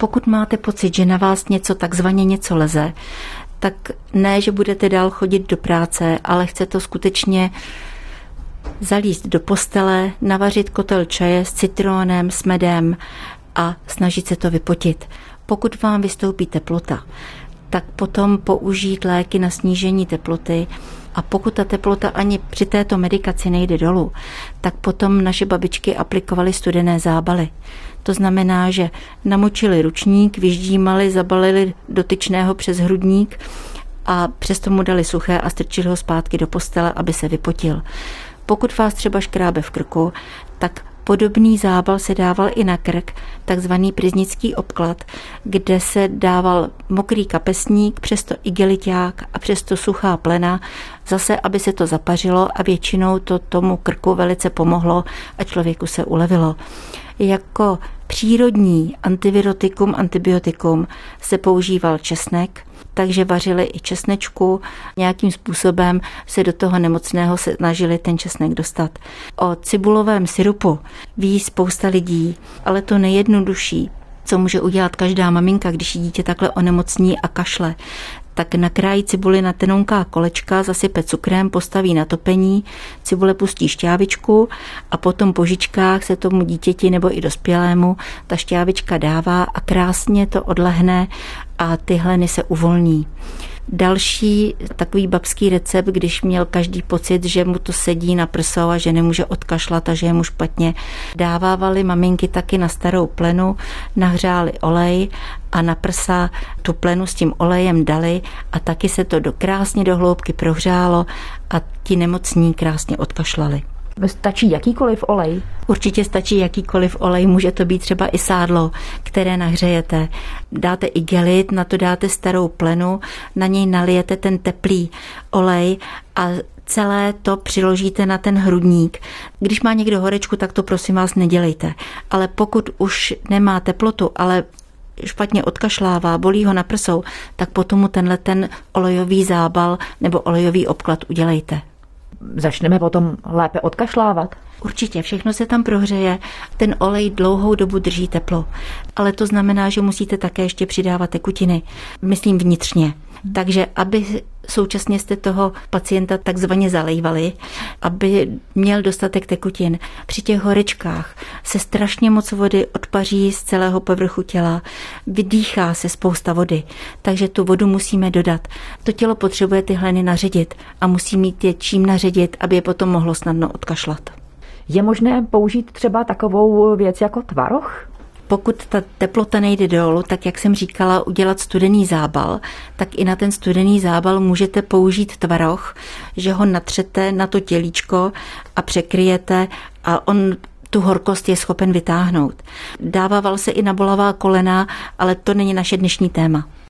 Pokud máte pocit, že na vás něco takzvaně něco leze, tak ne, že budete dál chodit do práce, ale chce to skutečně zalíst do postele, navařit kotel čaje s citronem, s medem a snažit se to vypotit. Pokud vám vystoupí teplota, tak potom použít léky na snížení teploty a pokud ta teplota ani při této medikaci nejde dolů, tak potom naše babičky aplikovaly studené zábaly. To znamená, že namočili ručník, vyždímali, zabalili dotyčného přes hrudník a přesto mu dali suché a strčili ho zpátky do postele, aby se vypotil. Pokud vás třeba škrábe v krku, tak Podobný zábal se dával i na krk, takzvaný priznický obklad, kde se dával mokrý kapesník, přesto igeliťák a přesto suchá plena, zase, aby se to zapařilo a většinou to tomu krku velice pomohlo a člověku se ulevilo. Jako přírodní antivirotikum, antibiotikum se používal česnek, takže vařili i česnečku. Nějakým způsobem se do toho nemocného se snažili ten česnek dostat. O cibulovém syrupu ví spousta lidí, ale to nejjednodušší, co může udělat každá maminka, když dítě takhle onemocní a kašle, tak nakrájí cibuli na tenonká kolečka, zasype cukrem, postaví na topení, cibule pustí šťávičku a potom po žičkách se tomu dítěti nebo i dospělému ta šťávička dává a krásně to odlehne a ty hleny se uvolní. Další takový babský recept, když měl každý pocit, že mu to sedí na prso a že nemůže odkašlat a že je mu špatně, dávávali maminky taky na starou plenu, nahřáli olej a na prsa tu plenu s tím olejem dali a taky se to do krásně do hloubky prohřálo a ti nemocní krásně odkašlali. Stačí jakýkoliv olej? Určitě stačí jakýkoliv olej, může to být třeba i sádlo, které nahřejete. Dáte i gelit, na to dáte starou plenu, na něj nalijete ten teplý olej a celé to přiložíte na ten hrudník. Když má někdo horečku, tak to prosím vás nedělejte. Ale pokud už nemá teplotu, ale špatně odkašlává, bolí ho na prsou, tak potom mu tenhle ten olejový zábal nebo olejový obklad udělejte začneme potom lépe odkašlávat? Určitě, všechno se tam prohřeje, ten olej dlouhou dobu drží teplo, ale to znamená, že musíte také ještě přidávat tekutiny, myslím vnitřně. Takže aby současně jste toho pacienta takzvaně zalejvali, aby měl dostatek tekutin. Při těch horečkách se strašně moc vody odpaří z celého povrchu těla, vydýchá se spousta vody, takže tu vodu musíme dodat. To tělo potřebuje ty hleny naředit a musí mít je čím naředit, aby je potom mohlo snadno odkašlat. Je možné použít třeba takovou věc jako tvaroh? Pokud ta teplota nejde dolů, tak jak jsem říkala, udělat studený zábal, tak i na ten studený zábal můžete použít tvaroh, že ho natřete na to tělíčko a překryjete a on tu horkost je schopen vytáhnout. Dávával se i na bolavá kolena, ale to není naše dnešní téma.